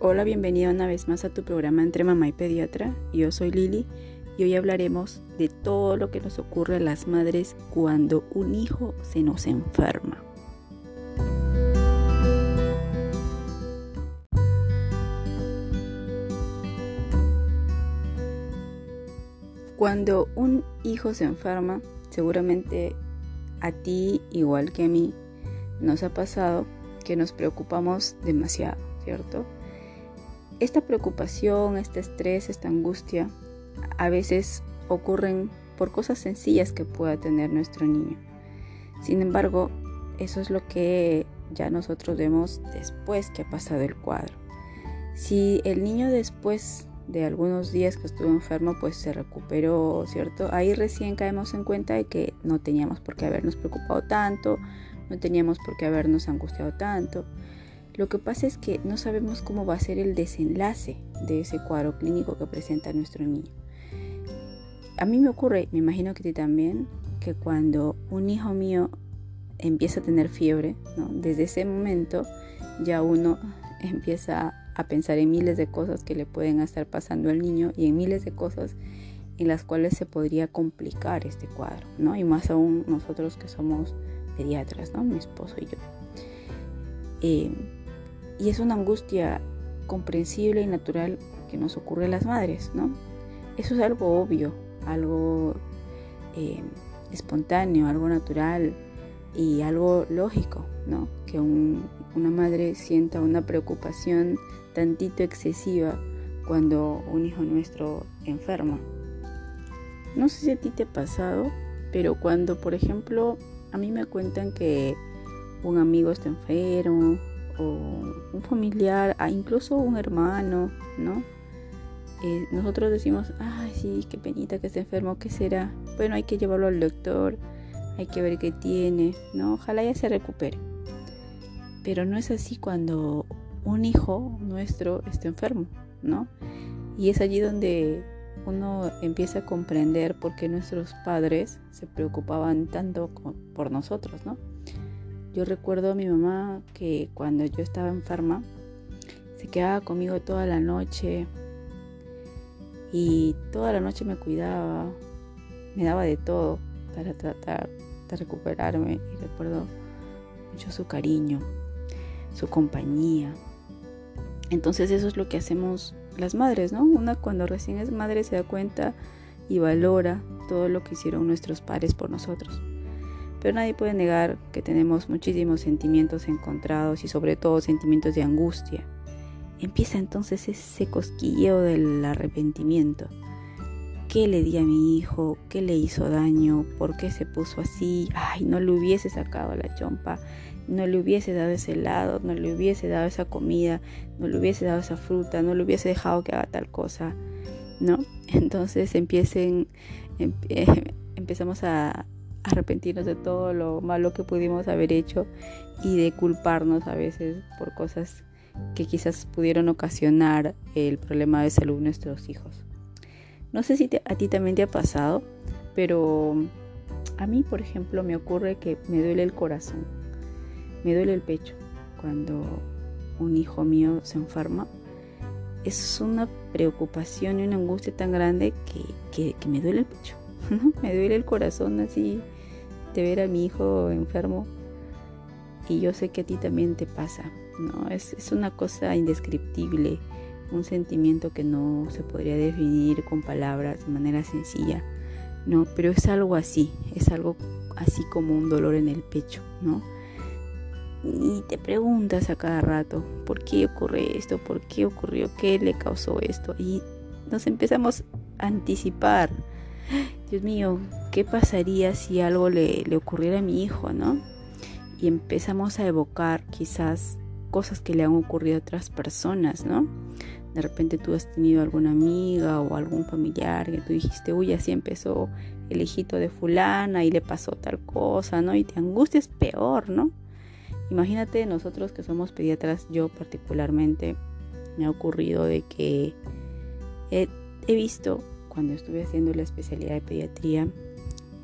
Hola, bienvenida una vez más a tu programa Entre Mamá y Pediatra. Yo soy Lili y hoy hablaremos de todo lo que nos ocurre a las madres cuando un hijo se nos enferma. Cuando un hijo se enferma, seguramente a ti, igual que a mí, nos ha pasado que nos preocupamos demasiado, ¿cierto? Esta preocupación, este estrés, esta angustia, a veces ocurren por cosas sencillas que pueda tener nuestro niño. Sin embargo, eso es lo que ya nosotros vemos después que ha pasado el cuadro. Si el niño después de algunos días que estuvo enfermo, pues se recuperó, ¿cierto? Ahí recién caemos en cuenta de que no teníamos por qué habernos preocupado tanto, no teníamos por qué habernos angustiado tanto. Lo que pasa es que no sabemos cómo va a ser el desenlace de ese cuadro clínico que presenta nuestro niño. A mí me ocurre, me imagino que a ti también, que cuando un hijo mío empieza a tener fiebre, desde ese momento ya uno empieza a pensar en miles de cosas que le pueden estar pasando al niño y en miles de cosas en las cuales se podría complicar este cuadro, ¿no? Y más aún nosotros que somos pediatras, ¿no? Mi esposo y yo. Eh, y es una angustia comprensible y natural que nos ocurre a las madres, ¿no? Eso es algo obvio, algo eh, espontáneo, algo natural y algo lógico, ¿no? Que una madre sienta una preocupación tantito excesiva cuando un hijo nuestro enferma. No sé si a ti te ha pasado, pero cuando, por ejemplo, a mí me cuentan que un amigo está enfermo o un familiar, incluso un hermano, ¿no? Eh, nosotros decimos, ay, sí, qué penita que esté enfermo, ¿qué será? Bueno, hay que llevarlo al doctor, hay que ver qué tiene, ¿no? Ojalá ya se recupere. Pero no es así cuando un hijo nuestro está enfermo, ¿no? Y es allí donde uno empieza a comprender por qué nuestros padres se preocupaban tanto por nosotros, ¿no? Yo recuerdo a mi mamá que cuando yo estaba enferma, se quedaba conmigo toda la noche y toda la noche me cuidaba, me daba de todo para tratar de recuperarme y recuerdo mucho su cariño, su compañía. Entonces eso es lo que hacemos las madres, ¿no? Una cuando recién es madre se da cuenta y valora todo lo que hicieron nuestros padres por nosotros. Pero nadie puede negar que tenemos muchísimos sentimientos encontrados y sobre todo sentimientos de angustia. Empieza entonces ese cosquilleo del arrepentimiento. ¿Qué le di a mi hijo? ¿Qué le hizo daño? ¿Por qué se puso así? Ay, no le hubiese sacado la chompa, no le hubiese dado ese helado, no le hubiese dado esa comida, no le hubiese dado esa fruta, no le hubiese dejado que haga tal cosa, ¿no? Entonces empiecen, em, empezamos a, arrepentirnos de todo lo malo que pudimos haber hecho y de culparnos a veces por cosas que quizás pudieron ocasionar el problema de salud de nuestros hijos. No sé si a ti también te ha pasado, pero a mí, por ejemplo, me ocurre que me duele el corazón, me duele el pecho cuando un hijo mío se enferma. Es una preocupación y una angustia tan grande que, que me duele el pecho. Me duele el corazón así de ver a mi hijo enfermo y yo sé que a ti también te pasa, ¿no? Es, es una cosa indescriptible, un sentimiento que no se podría definir con palabras de manera sencilla, ¿no? Pero es algo así, es algo así como un dolor en el pecho, ¿no? Y te preguntas a cada rato, ¿por qué ocurre esto? ¿Por qué ocurrió? ¿Qué le causó esto? Y nos empezamos a anticipar Dios mío, ¿qué pasaría si algo le, ocurriera a mi hijo, no? Y empezamos a evocar quizás cosas que le han ocurrido a otras personas, ¿no? De repente tú has tenido alguna amiga o algún familiar que tú dijiste, uy, así empezó el hijito de fulana y le pasó tal cosa, ¿no? Y te angustias peor, ¿no? Imagínate nosotros que somos pediatras, yo particularmente me ha ocurrido de que he visto cuando estuve haciendo la especialidad de pediatría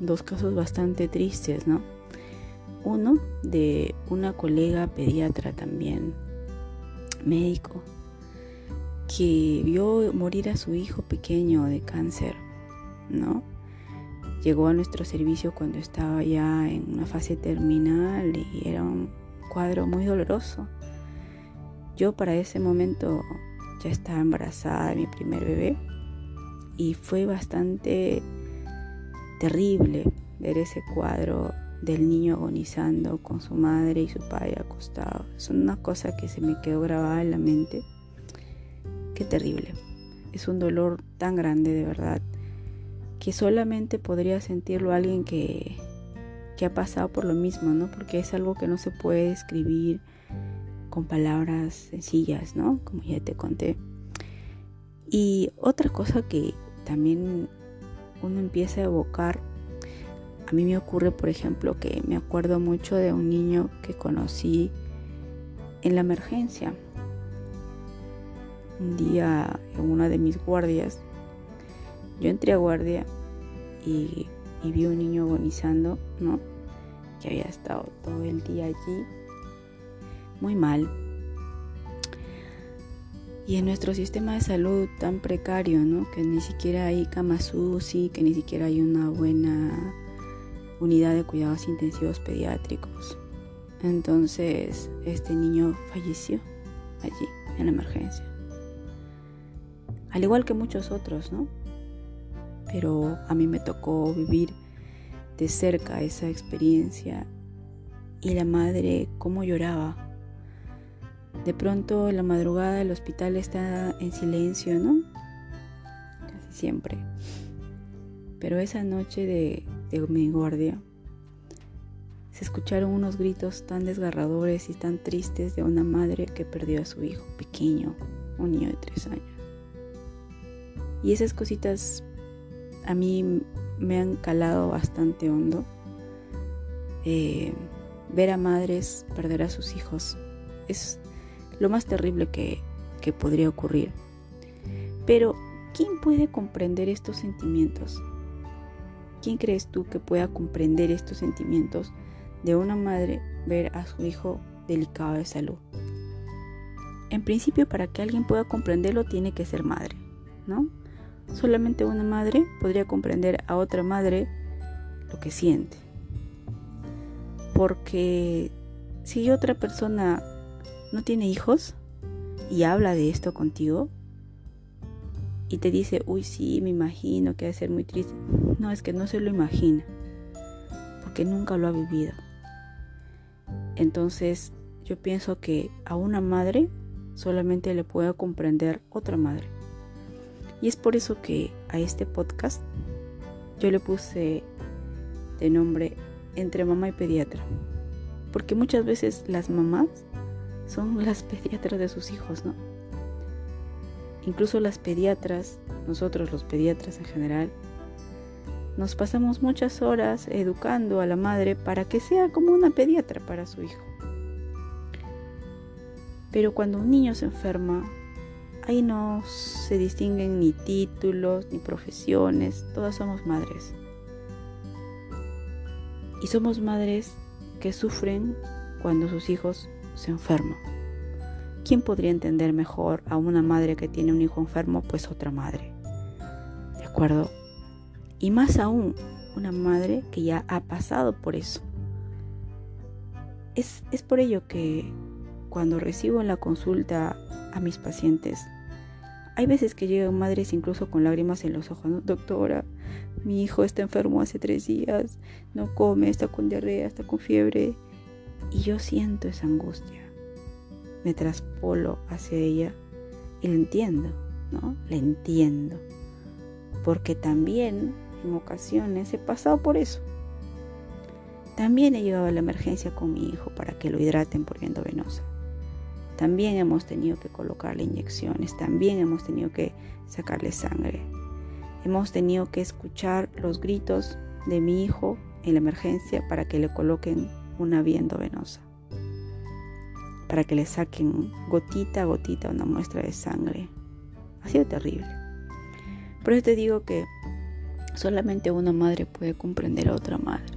dos casos bastante tristes, ¿no? Uno de una colega pediatra también, médico, que vio morir a su hijo pequeño de cáncer, ¿no? Llegó a nuestro servicio cuando estaba ya en una fase terminal y era un cuadro muy doloroso. Yo para ese momento ya estaba embarazada de mi primer bebé y fue bastante terrible ver ese cuadro del niño agonizando con su madre y su padre acostado. Es una cosa que se me quedó grabada en la mente. Qué terrible. Es un dolor tan grande de verdad que solamente podría sentirlo alguien que, que ha pasado por lo mismo, ¿no? Porque es algo que no se puede escribir con palabras sencillas, ¿no? Como ya te conté. Y otra cosa que también uno empieza a evocar a mí me ocurre, por ejemplo, que me acuerdo mucho de un niño que conocí en la emergencia. Un día en una de mis guardias, yo entré a guardia y, vi un niño agonizando, ¿no? Que había estado todo el día allí, muy mal. Y en nuestro sistema de salud tan precario, ¿no? Que ni siquiera hay camas UCI, que ni siquiera hay una buena unidad de cuidados intensivos pediátricos. Entonces este niño falleció allí, en la emergencia. Al igual que muchos otros, ¿no? Pero a mí me tocó vivir de cerca esa experiencia y la madre cómo lloraba. De pronto la madrugada el hospital está en silencio, ¿no? Casi siempre. Pero esa noche de, mi guardia se escucharon unos gritos tan desgarradores y tan tristes de una madre que perdió a su hijo pequeño, un niño de tres años. Y esas cositas a mí me han calado bastante hondo. Eh, ver a madres perder a sus hijos es lo más terrible que, que podría ocurrir. Pero, ¿quién puede comprender estos sentimientos? ¿Quién crees tú que pueda comprender estos sentimientos de una madre ver a su hijo delicado de salud? En principio, para que alguien pueda comprenderlo, tiene que ser madre, ¿no? Solamente una madre podría comprender a otra madre lo que siente. Porque si otra persona no tiene hijos y habla de esto contigo, y te dice, uy, sí, me imagino que va a ser muy triste. No, es que no se lo imagina, porque nunca lo ha vivido. Entonces, yo pienso que a una madre solamente le puede comprender otra madre. Y es por eso que a este podcast yo le puse de nombre Entre mamá y pediatra. Porque muchas veces las mamás son las pediatras de sus hijos, ¿no? Incluso las pediatras, nosotros los pediatras en general, nos pasamos muchas horas educando a la madre para que sea como una pediatra para su hijo. Pero cuando un niño se enferma, ahí no se distinguen ni títulos ni profesiones, todas somos madres. Y somos madres que sufren cuando sus hijos se enferman. ¿Quién podría entender mejor a una madre que tiene un hijo enfermo? Pues otra madre. ¿De acuerdo? Y más aún, una madre que ya ha pasado por eso. Es, es por ello que cuando recibo en la consulta a mis pacientes, hay veces que llegan madres incluso con lágrimas en los ojos, ¿no? Doctora, mi hijo está enfermo hace tres días, no come, está con diarrea, está con fiebre. Y yo siento esa angustia me traspolo hacia ella y la entiendo, ¿no? La entiendo. Porque también en ocasiones he pasado por eso. También he llegado a la emergencia con mi hijo para que lo hidraten por viendo venosa. También hemos tenido que colocarle inyecciones, también hemos tenido que sacarle sangre. Hemos tenido que escuchar los gritos de mi hijo en la emergencia para que le coloquen una viendo venosa para que le saquen gotita a gotita una muestra de sangre. Ha sido terrible. Por eso te digo que solamente una madre puede comprender a otra madre.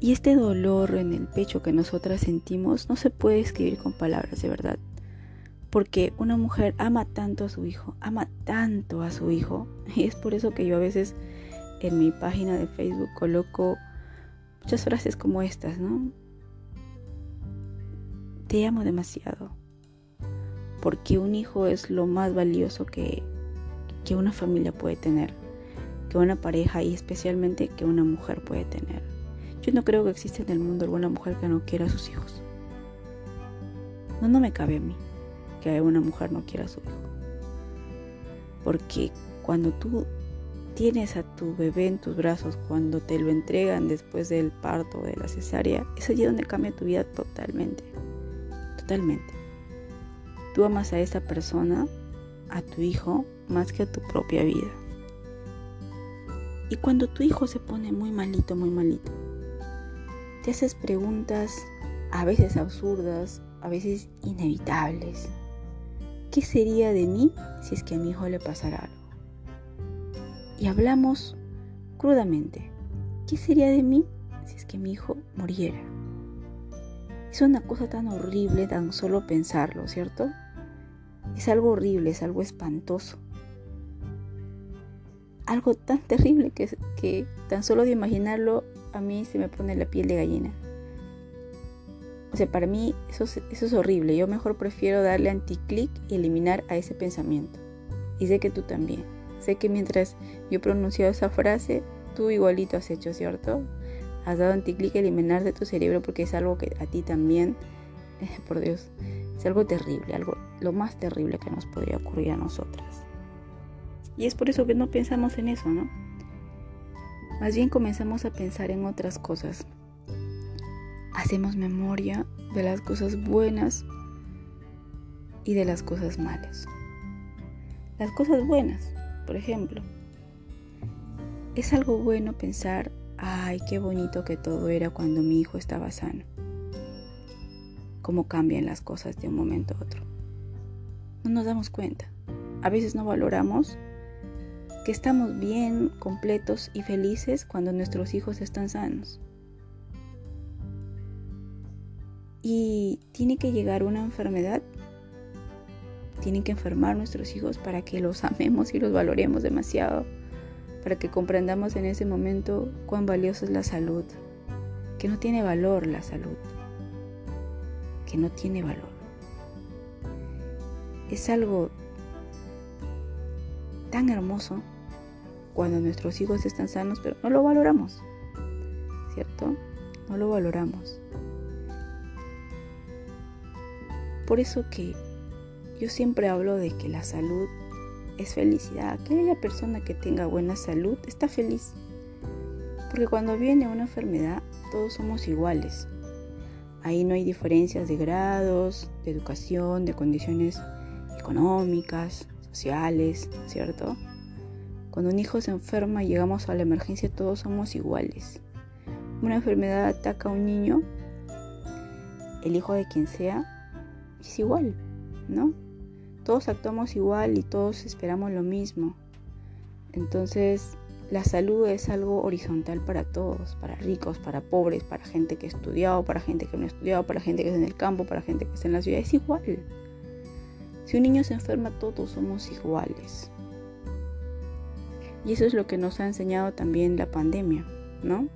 Y este dolor en el pecho que nosotras sentimos no se puede escribir con palabras de verdad. Porque una mujer ama tanto a su hijo, ama tanto a su hijo. Y es por eso que yo a veces en mi página de Facebook coloco muchas frases como estas, ¿no? Te amo demasiado. Porque un hijo es lo más valioso que, que una familia puede tener, que una pareja y especialmente que una mujer puede tener. Yo no creo que exista en el mundo alguna mujer que no quiera a sus hijos. No, no me cabe a mí que una mujer no quiera a su hijo. Porque cuando tú tienes a tu bebé en tus brazos, cuando te lo entregan después del parto o de la cesárea, es allí donde cambia tu vida totalmente. Totalmente. Tú amas a esa persona, a tu hijo, más que a tu propia vida. Y cuando tu hijo se pone muy malito, muy malito, te haces preguntas a veces absurdas, a veces inevitables. ¿Qué sería de mí si es que a mi hijo le pasara algo? Y hablamos crudamente. ¿Qué sería de mí si es que mi hijo muriera? Es una cosa tan horrible tan solo pensarlo, ¿cierto? Es algo horrible, es algo espantoso. Algo tan terrible que, que tan solo de imaginarlo a mí se me pone la piel de gallina. O sea, para mí eso es, eso es horrible. Yo mejor prefiero darle anticlic y eliminar a ese pensamiento. Y sé que tú también. Sé que mientras yo pronunciado esa frase, tú igualito has hecho, ¿cierto? Has dado anticlic eliminar de tu cerebro porque es algo que a ti también, por Dios, es algo terrible, algo lo más terrible que nos podría ocurrir a nosotras. Y es por eso que no pensamos en eso, ¿no? Más bien comenzamos a pensar en otras cosas hacemos memoria de las cosas buenas y de las cosas malas. Las cosas buenas, por ejemplo, es algo bueno pensar, ay, qué bonito que todo era cuando mi hijo estaba sano. Cómo cambian las cosas de un momento a otro. No nos damos cuenta. A veces no valoramos que estamos bien, completos y felices cuando nuestros hijos están sanos. y tiene que llegar una enfermedad. Tienen que enfermar nuestros hijos para que los amemos y los valoremos demasiado, para que comprendamos en ese momento cuán valiosa es la salud, que no tiene valor la salud, que no tiene valor. Es algo tan hermoso cuando nuestros hijos están sanos, pero no lo valoramos, ¿cierto? No lo valoramos. Por eso que yo siempre hablo de que la salud es felicidad. Aquella persona que tenga buena salud está feliz. Porque cuando viene una enfermedad, todos somos iguales. Ahí no hay diferencias de grados, de educación, de condiciones económicas, sociales, ¿cierto? Cuando un hijo se enferma y llegamos a la emergencia, todos somos iguales. Una enfermedad ataca a un niño, el hijo de quien sea, es igual, ¿no? Todos actuamos igual y todos esperamos lo mismo. Entonces, la salud es algo horizontal para todos, para ricos, para pobres, para gente que ha estudiado, para gente que no ha estudiado, para gente que está en el campo, para gente que está en la ciudad. Es igual. Si un niño se enferma, todos somos iguales. Y eso es lo que nos ha enseñado también la pandemia, ¿no?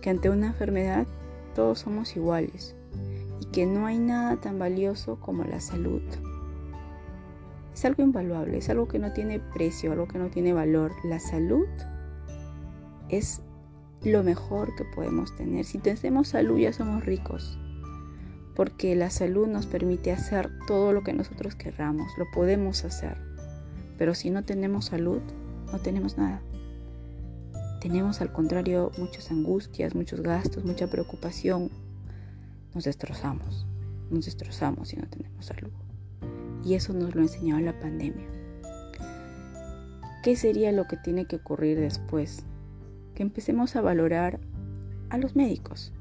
Que ante una enfermedad todos somos iguales y que no hay nada tan valioso como la salud. Es algo invaluable, es algo que no tiene precio, algo que no tiene valor. La salud es lo mejor que podemos tener. Si tenemos salud ya somos ricos, porque la salud nos permite hacer todo lo que nosotros querramos, lo podemos hacer. Pero si no tenemos salud, no tenemos nada. Tenemos al contrario muchas angustias, muchos gastos, mucha preocupación, nos destrozamos, nos destrozamos si no tenemos salud. Y eso nos lo enseñó la pandemia. ¿Qué sería lo que tiene que ocurrir después? Que empecemos a valorar a los médicos,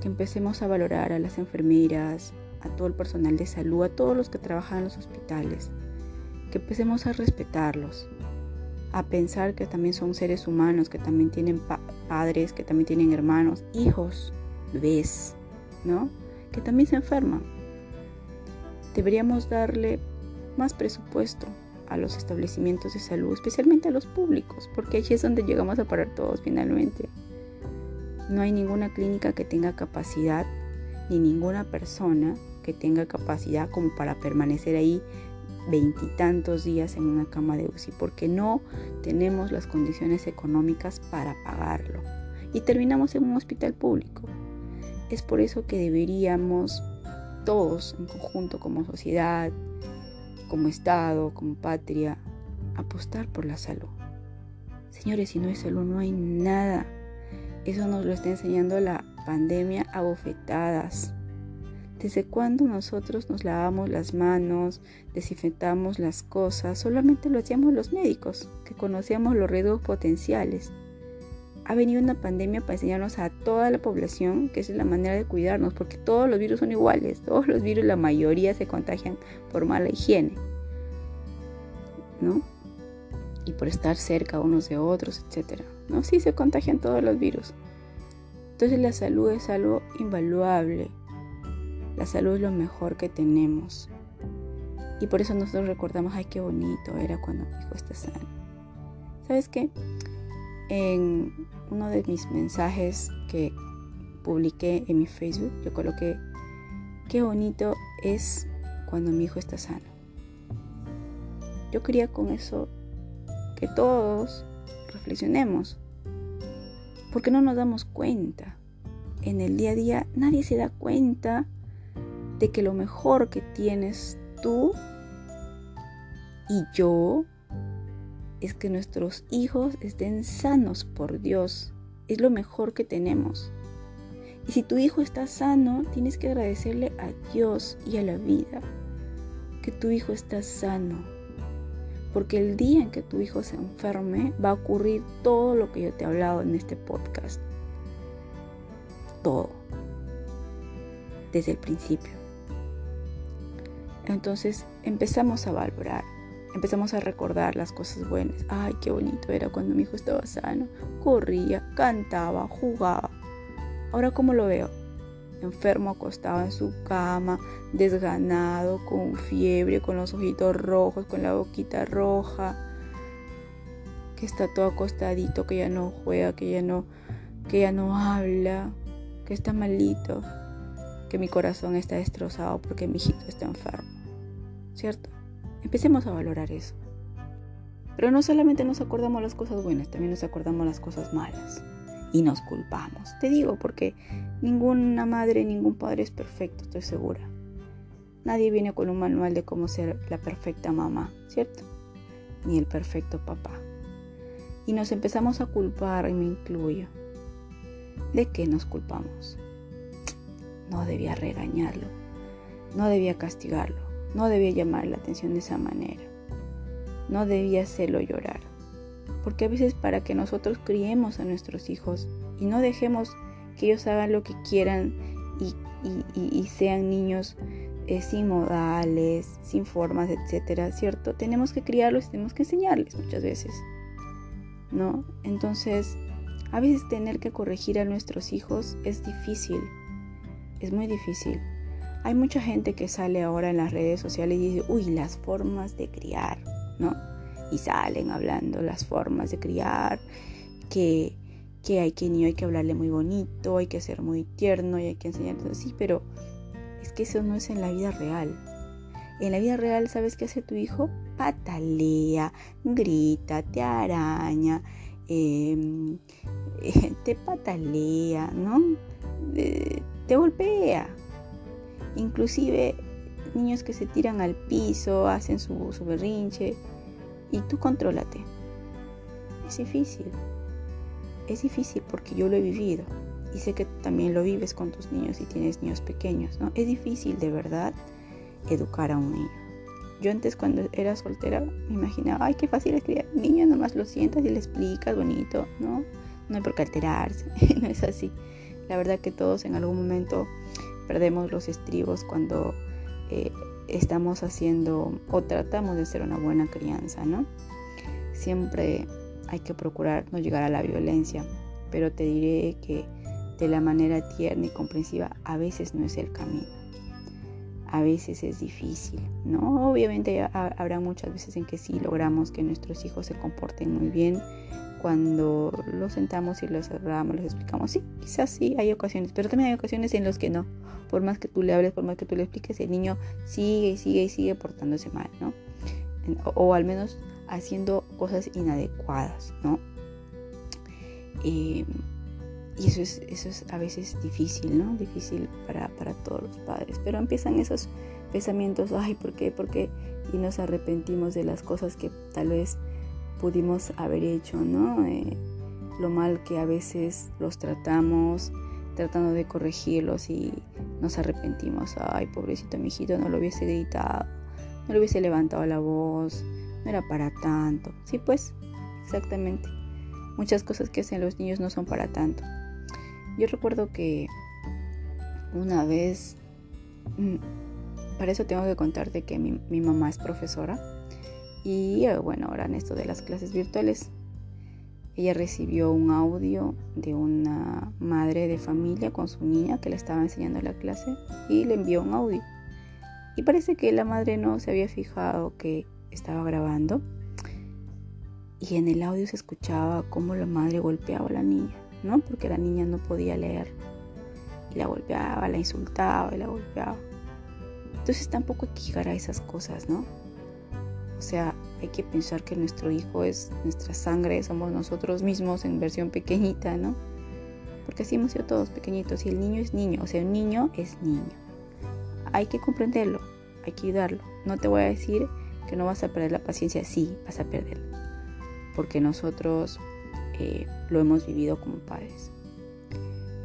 que empecemos a valorar a las enfermeras, a todo el personal de salud, a todos los que trabajan en los hospitales, que empecemos a respetarlos, a pensar que también son seres humanos, que también tienen padres, que también tienen hermanos, hijos, ves, ¿no? Que también se enferman. Deberíamos darle más presupuesto a los establecimientos de salud, especialmente a los públicos, porque allí es donde llegamos a parar todos finalmente. No hay ninguna clínica que tenga capacidad, ni ninguna persona que tenga capacidad como para permanecer ahí veintitantos días en una cama de UCI, porque no tenemos las condiciones económicas para pagarlo. Y terminamos en un hospital público. Es por eso que deberíamos todos en conjunto como sociedad, como Estado, como patria, apostar por la salud. Señores, si no hay salud no hay nada. Eso nos lo está enseñando la pandemia a bofetadas. ¿Desde cuándo nosotros nos lavamos las manos, desinfectamos las cosas? Solamente lo hacíamos los médicos, que conocíamos los riesgos potenciales. Ha venido una pandemia para enseñarnos a toda la población que es la manera de cuidarnos, porque todos los virus son iguales, todos los virus, la mayoría se contagian por mala higiene, ¿no? Y por estar cerca unos de otros, etc. ¿no? Sí se contagian todos los virus. Entonces la salud es algo invaluable, la salud es lo mejor que tenemos. Y por eso nosotros recordamos, ay, qué bonito era cuando mi hijo está sano. ¿Sabes qué? En uno de mis mensajes que publiqué en mi Facebook, yo coloqué, qué bonito es cuando mi hijo está sano. Yo quería con eso que todos reflexionemos, porque no nos damos cuenta. En el día a día nadie se da cuenta de que lo mejor que tienes tú y yo es que nuestros hijos estén sanos por Dios. Es lo mejor que tenemos. Y si tu hijo está sano, tienes que agradecerle a Dios y a la vida que tu hijo está sano. Porque el día en que tu hijo se enferme va a ocurrir todo lo que yo te he hablado en este podcast. Todo. Desde el principio. Entonces empezamos a valorar, empezamos a recordar las cosas buenas. Ay, qué bonito era cuando mi hijo estaba sano. Corría, cantaba, jugaba. Ahora, ¿cómo lo veo? Enfermo, acostado en su cama, desganado, con fiebre, con los ojitos rojos, con la boquita roja, que está todo acostadito, que ya no juega, que ya no, que ya no habla, que está malito, que mi corazón está destrozado porque mi hijito está enfermo. ¿cierto? Empecemos a valorar eso. Pero no solamente nos acordamos las cosas buenas, también nos acordamos las cosas malas. Y nos culpamos. Te digo porque ninguna madre, ningún padre es perfecto, estoy segura. Nadie viene con un manual de cómo ser la perfecta mamá, ¿cierto? Ni el perfecto papá. Y nos empezamos a culpar, y me incluyo. ¿De qué nos culpamos? No debía regañarlo, no debía castigarlo, no debía llamar la atención de esa manera. No debía hacerlo llorar. Porque a veces para que nosotros criemos a nuestros hijos y no dejemos que ellos hagan lo que quieran y, sean niños eh, sin modales, sin formas, etcétera, ¿cierto? Tenemos que criarlos y tenemos que enseñarles muchas veces, ¿no? Entonces, a veces tener que corregir a nuestros hijos es difícil, es muy difícil. Hay mucha gente que sale ahora en las redes sociales y dice, uy, las formas de criar, ¿no? Y salen hablando las formas de criar, que, que hay que niño hay que hablarle muy bonito, hay que ser muy tierno y hay que enseñarle así, pero es que eso no es en la vida real. En la vida real, ¿sabes qué hace tu hijo? Patalea, grita, te araña, em, te patalea, ¿no? Eh, te golpea. Inclusive niños que se tiran al piso, hacen su, su berrinche y tú contrólate. Es difícil. Es difícil porque yo lo he vivido y sé que también lo vives con tus niños y tienes niños pequeños, ¿no? Es difícil de verdad educar a un niño. Yo antes cuando era soltera me imaginaba, ay, qué fácil es criar un niño, nomás lo sientas y le explicas bonito, ¿no? No hay por qué alterarse, no es así. La verdad que todos en algún momento perdemos los estribos cuando eh, estamos haciendo o tratamos de hacer una buena crianza, ¿no? Siempre hay que procurar no llegar a la violencia, pero te diré que de la manera tierna y comprensiva a veces no es el camino. a veces es difícil, ¿no? Obviamente habrá muchas veces en que sí logramos que nuestros hijos se comporten muy bien cuando los sentamos y los hablamos, les explicamos, sí, quizás sí hay ocasiones, pero también hay ocasiones en las que no. Por más que tú le hables, por más que tú le expliques, el niño sigue y sigue y sigue portándose mal, ¿no? O, al menos haciendo cosas inadecuadas, ¿no? Eh, y eso es, eso es a veces difícil, ¿no? Difícil para, para todos los padres. Pero empiezan esos pensamientos, ay, ¿por qué? ¿Por qué? Y nos arrepentimos de las cosas que tal vez pudimos haber hecho, ¿no? Eh, lo mal que a veces los tratamos, tratando de corregirlos y nos arrepentimos. Ay, pobrecito mi hijito, no lo hubiese gritado, no lo hubiese levantado la voz, no era para tanto. Sí, pues, exactamente. Muchas cosas que hacen los niños no son para tanto. Yo recuerdo que una vez, mm, para eso tengo que contarte que mi, mamá es profesora y eh, bueno, ahora en esto de las clases virtuales, ella recibió un audio de una madre de familia con su niña que le estaba enseñando la clase y le envió un audio. Y parece que la madre no se había fijado que estaba grabando y en el audio se escuchaba cómo la madre golpeaba a la niña. ¿no? Porque la niña no podía leer. Y la golpeaba, la insultaba y la golpeaba. Entonces tampoco hay que a esas cosas, ¿no? O sea, hay que pensar que nuestro hijo es nuestra sangre, somos nosotros mismos en versión pequeñita, ¿no? Porque así hemos sido todos pequeñitos y el niño es niño, o sea, un niño es niño. Hay que comprenderlo, hay que ayudarlo. No te voy a decir que no vas a perder la paciencia, sí, vas a perderla. Porque nosotros eh, lo hemos vivido como padres.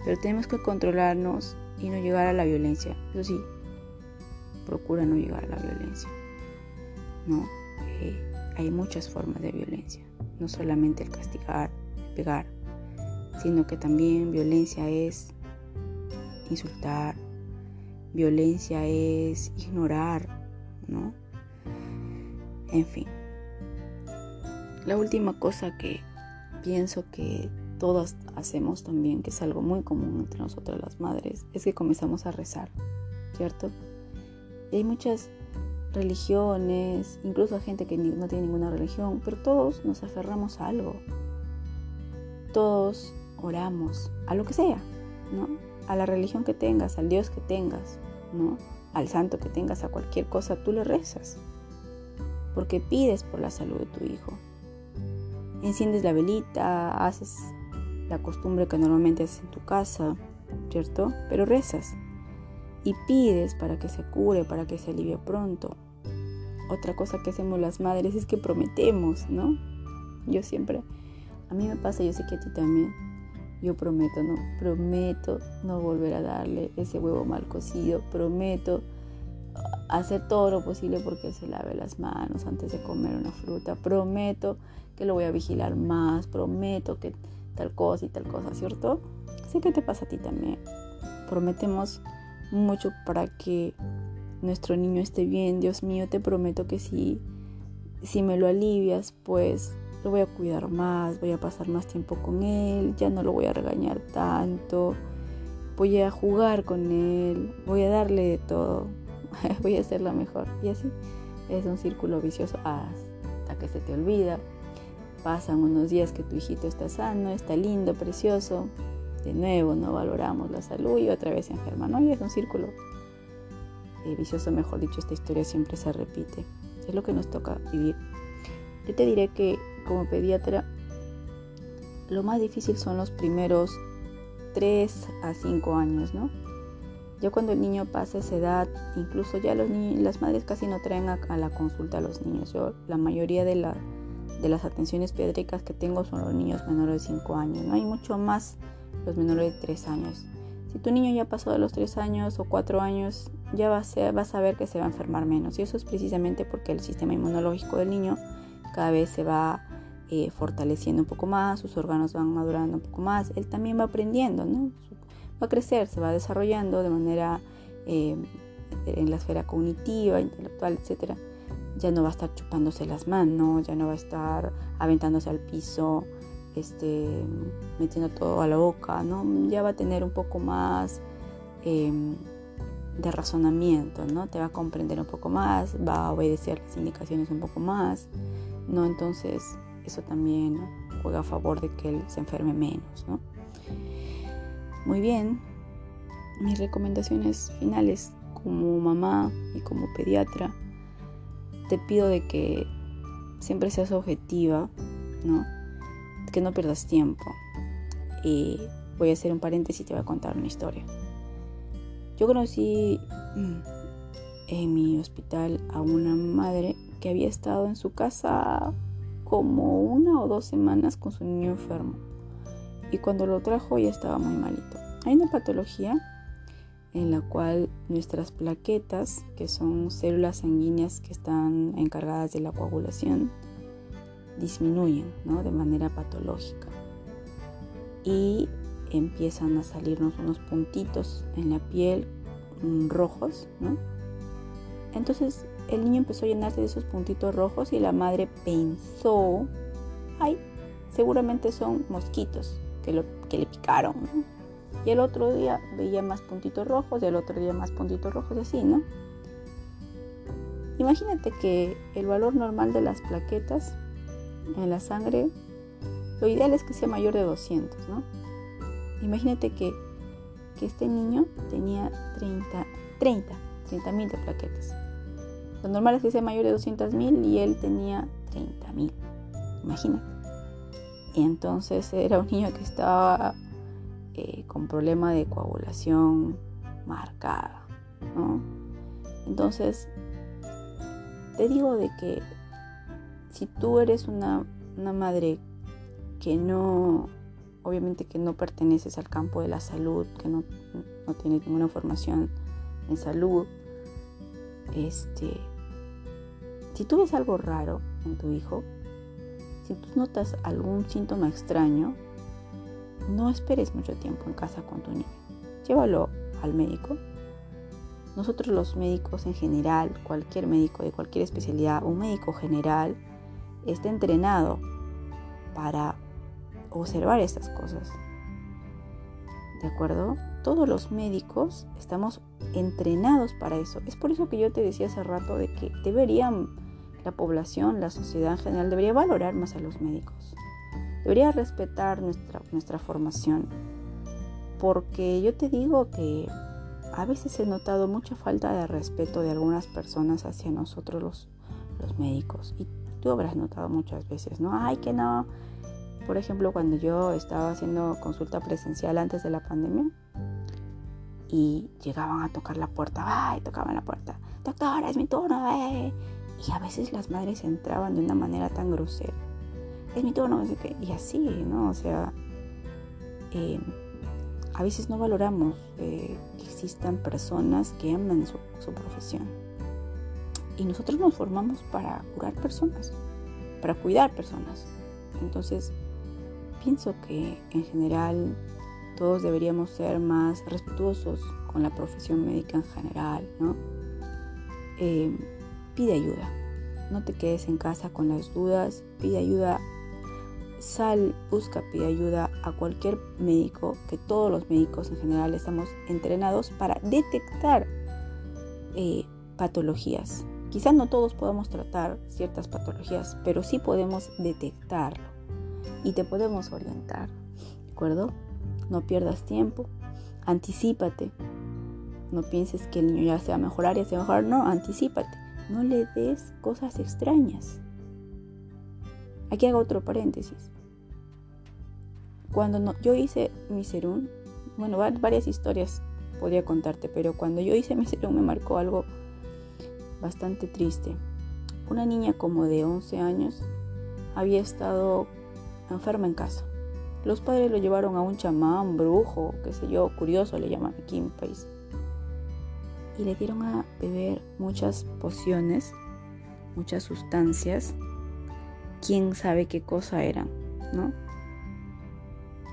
Pero tenemos que controlarnos y no llegar a la violencia. Eso sí, procura no llegar a la violencia. No, hay muchas formas de violencia. No solamente el castigar, el pegar, sino que también violencia es insultar, violencia es ignorar, ¿no? En fin. La última cosa que pienso que todas hacemos también, que es algo muy común entre nosotras las madres, es que comenzamos a rezar, ¿cierto? Y hay muchas religiones, incluso hay gente que no tiene ninguna religión, pero todos nos aferramos a algo. Todos oramos a lo que sea, ¿no? A la religión que tengas, al Dios que tengas, ¿no? Al santo que tengas, a cualquier cosa, tú le rezas. Porque pides por la salud de tu hijo, enciendes la velita, haces la costumbre que normalmente haces en tu casa, ¿cierto? Pero rezas y pides para que se cure, para que se alivie pronto. Otra cosa que hacemos las madres es que prometemos, ¿no? Yo siempre, a mí me pasa, yo sé que a ti también, yo prometo, ¿no? Prometo no volver a darle ese huevo mal cocido, prometo hacer todo lo posible porque se lave las manos antes de comer una fruta, prometo que lo voy a vigilar más, prometo que tal cosa y tal cosa, ¿cierto? Sé que te pasa a ti también. Prometemos mucho para que nuestro niño esté bien. Dios mío, te prometo que si, si me lo alivias, pues lo voy a cuidar más, voy a pasar más tiempo con él, ya no lo voy a regañar tanto, voy a jugar con él, voy a darle de todo, voy a hacer la mejor. Y así es un círculo vicioso hasta que se te olvida Pasan unos días que tu hijito está sano, está lindo, precioso. De nuevo no valoramos la salud y otra vez se enferma, ¿no? Y es un círculo eh, vicioso, mejor dicho, esta historia siempre se repite. Es lo que nos toca vivir. Yo te diré que como pediatra, lo más difícil son los primeros 3 a 5 años, ¿no? Ya cuando el niño pasa esa edad, incluso ya las madres casi no traen a, a la consulta a los niños. Yo, la mayoría de la de las atenciones pediátricas que tengo son los niños menores de 5 años. No hay mucho más los menores de 3 años. Si tu niño ya pasó de los 3 años o 4 años, ya vas a, vas a ver que se va a enfermar menos. Y eso es precisamente porque el sistema inmunológico del niño cada vez se va eh, fortaleciendo un poco más, sus órganos van madurando un poco más. Él también va aprendiendo, ¿no? Va a crecer, se va desarrollando de manera eh, en la esfera cognitiva, intelectual, etcétera ya no va a estar chupándose las manos, ya no va a estar aventándose al piso, este, metiendo todo a la boca, ¿no? Ya va a tener un poco más em, de razonamiento, ¿no? Te va a comprender un poco más, va a obedecer las indicaciones un poco más, ¿no? Entonces, eso también juega a favor de que él se enferme menos, ¿no? Muy bien, mis recomendaciones finales como mamá y como pediatra, te pido de que siempre seas objetiva, ¿no? Que no pierdas tiempo. Y voy a hacer un paréntesis y te voy a contar una historia. Yo conocí mm, en mi hospital a una madre que había estado en su casa como una o dos semanas con su niño enfermo. Y cuando lo trajo ya estaba muy malito. Hay una patología en la cual nuestras plaquetas, que son células sanguíneas que están encargadas de la coagulación, disminuyen ¿no? de manera patológica. Y empiezan a salirnos unos puntitos en la piel mm, rojos, ¿no? Entonces el niño empezó a llenarse de esos puntitos rojos y la madre pensó, ay, seguramente son mosquitos que, lo, que le picaron, Y el otro día veía más puntitos rojos y el otro día más puntitos rojos así, ¿no? Imagínate que el valor normal de las plaquetas en la sangre, lo ideal es que sea mayor de 200, ¿no? Imagínate que, este niño tenía 30, 30, 30 mil de plaquetas. Lo normal es que sea mayor de 200 mil y él tenía 30 mil. Imagínate. Y entonces era un niño que estaba eh, con problema de coagulación marcada, ¿no? Entonces, te digo de que si tú eres una, una madre que no obviamente que no perteneces al campo de la salud, que no, no tienes ninguna formación en salud, este, si tú ves algo raro en tu hijo, si tú notas algún síntoma extraño, no esperes mucho tiempo en casa con tu niño. Llévalo al médico. Nosotros los médicos en general, cualquier médico de cualquier especialidad, un médico general, está entrenado para observar estas cosas. ¿De acuerdo? Todos los médicos estamos entrenados para eso. Es por eso que yo te decía hace rato de que deberían la población, la sociedad en general, debería valorar más a los médicos. Debería respetar nuestra, nuestra formación. Porque yo te digo que a veces he notado mucha falta de respeto de algunas personas hacia nosotros los, los médicos. Tú habrás notado muchas veces, ¿no? Ay, que no, por ejemplo, cuando yo estaba haciendo consulta presencial antes de la pandemia y llegaban a tocar la puerta, ¡ay! Tocaban la puerta, doctora, es mi turno, eh. Y a veces las madres entraban de una manera tan grosera. Es mi turno, y así, ¿no? O sea, eh, a veces no valoramos eh, que existan personas que aman su profesión. Y nosotros nos formamos para curar personas, para cuidar personas. Entonces, pienso que en general todos deberíamos ser más respetuosos con la profesión médica en general, ¿no? Eh, pide ayuda, no te quedes en casa con las dudas, pide ayuda, sal, busca, pide ayuda a cualquier médico, que todos los médicos en general estamos entrenados para detectar eh, patologías. Quizás no todos podamos tratar ciertas patologías, pero sí podemos detectarlo y te podemos orientar. ¿De acuerdo? No pierdas tiempo, anticípate. No pienses que el niño ya se va a mejorar y se va a mejorar. No, anticípate. No le des cosas extrañas. Aquí hago otro paréntesis. Cuando no, yo hice mi serum, bueno, varias historias podría contarte, pero cuando yo hice mi serum me marcó algo bastante triste. Una niña como de 11 años había estado enferma en casa. Los padres lo llevaron a un chamán, brujo, qué sé yo, curioso le llaman aquí en país. Y le dieron a beber muchas pociones, muchas sustancias, quién sabe qué cosa eran, ¿no?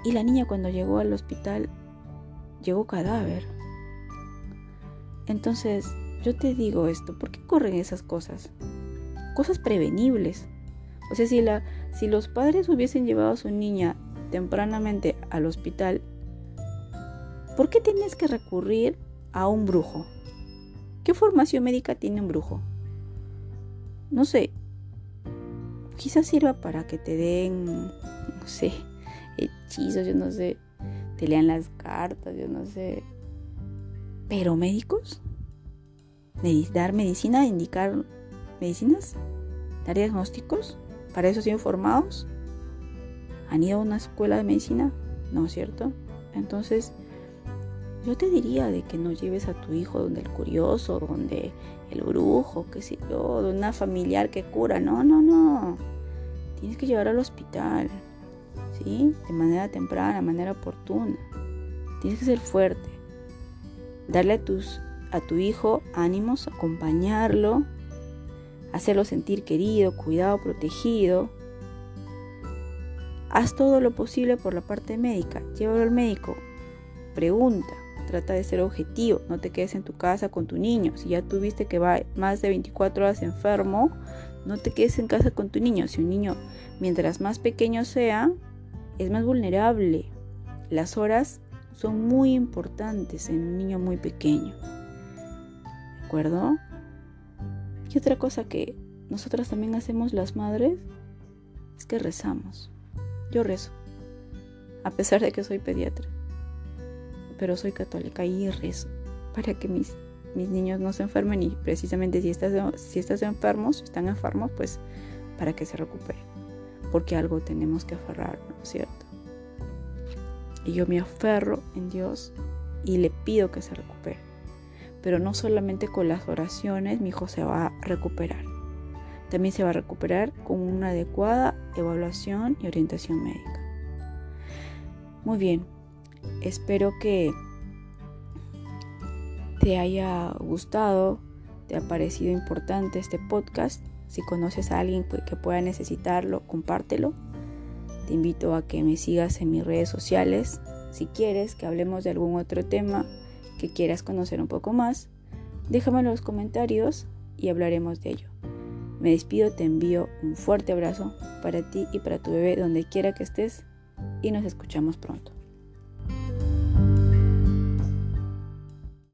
Y la niña cuando llegó al hospital, llegó cadáver. Entonces, yo te digo esto, ¿por qué corren esas cosas? Cosas prevenibles. O sea, si, la, si los padres hubiesen llevado a su niña tempranamente al hospital, ¿por qué tienes que recurrir a un brujo? ¿Qué formación médica tiene un brujo? No sé. Quizás sirva para que te den, no sé, hechizos, yo no sé, te lean las cartas, yo no sé. Pero médicos? ¿Dar medicina? ¿Indicar medicinas? ¿Dar diagnósticos? ¿Para eso son formados? ¿Han ido a una escuela de medicina? ¿No cierto? Entonces, yo te diría de que no lleves a tu hijo donde el curioso, donde el brujo, qué sé yo, de una familiar que cura. No, no, no. Tienes que llevar al hospital, ¿sí? De manera temprana, de manera oportuna. Tienes que ser fuerte. Darle a, tus, a tu hijo ánimos, acompañarlo, hacerlo sentir querido, cuidado, protegido. Haz todo lo posible por la parte médica. Llévalo al médico. Pregunta. Trata de ser objetivo. No te quedes en tu casa con tu niño. Si ya tuviste que va más de 24 horas enfermo, no te quedes en casa con tu niño. Si un niño, mientras más pequeño sea, es más vulnerable. Las horas son muy importantes en un niño muy pequeño. ¿De acuerdo? Y otra cosa que nosotras también hacemos las madres es que rezamos. Yo rezo, a pesar de que soy pediatra. Pero soy católica y rezo para que mis, mis niños no se enfermen y precisamente si estás, si estás enfermos, están enfermos, pues para que se recuperen. Porque algo tenemos que aferrar, ¿no es cierto? Y yo me aferro en Dios y le pido que se recupere. Pero no solamente con las oraciones mi hijo se va a recuperar. También se va a recuperar con una adecuada evaluación y orientación médica. Muy bien, espero que te haya gustado, te ha parecido importante este podcast. Si conoces a alguien que pueda necesitarlo, compártelo. Te invito a que me sigas en mis redes sociales. Si quieres que hablemos de algún otro tema que quieras conocer un poco más, déjame en los comentarios y hablaremos de ello. Me despido, te envío un fuerte abrazo para ti y para tu bebé donde quiera que estés y nos escuchamos pronto.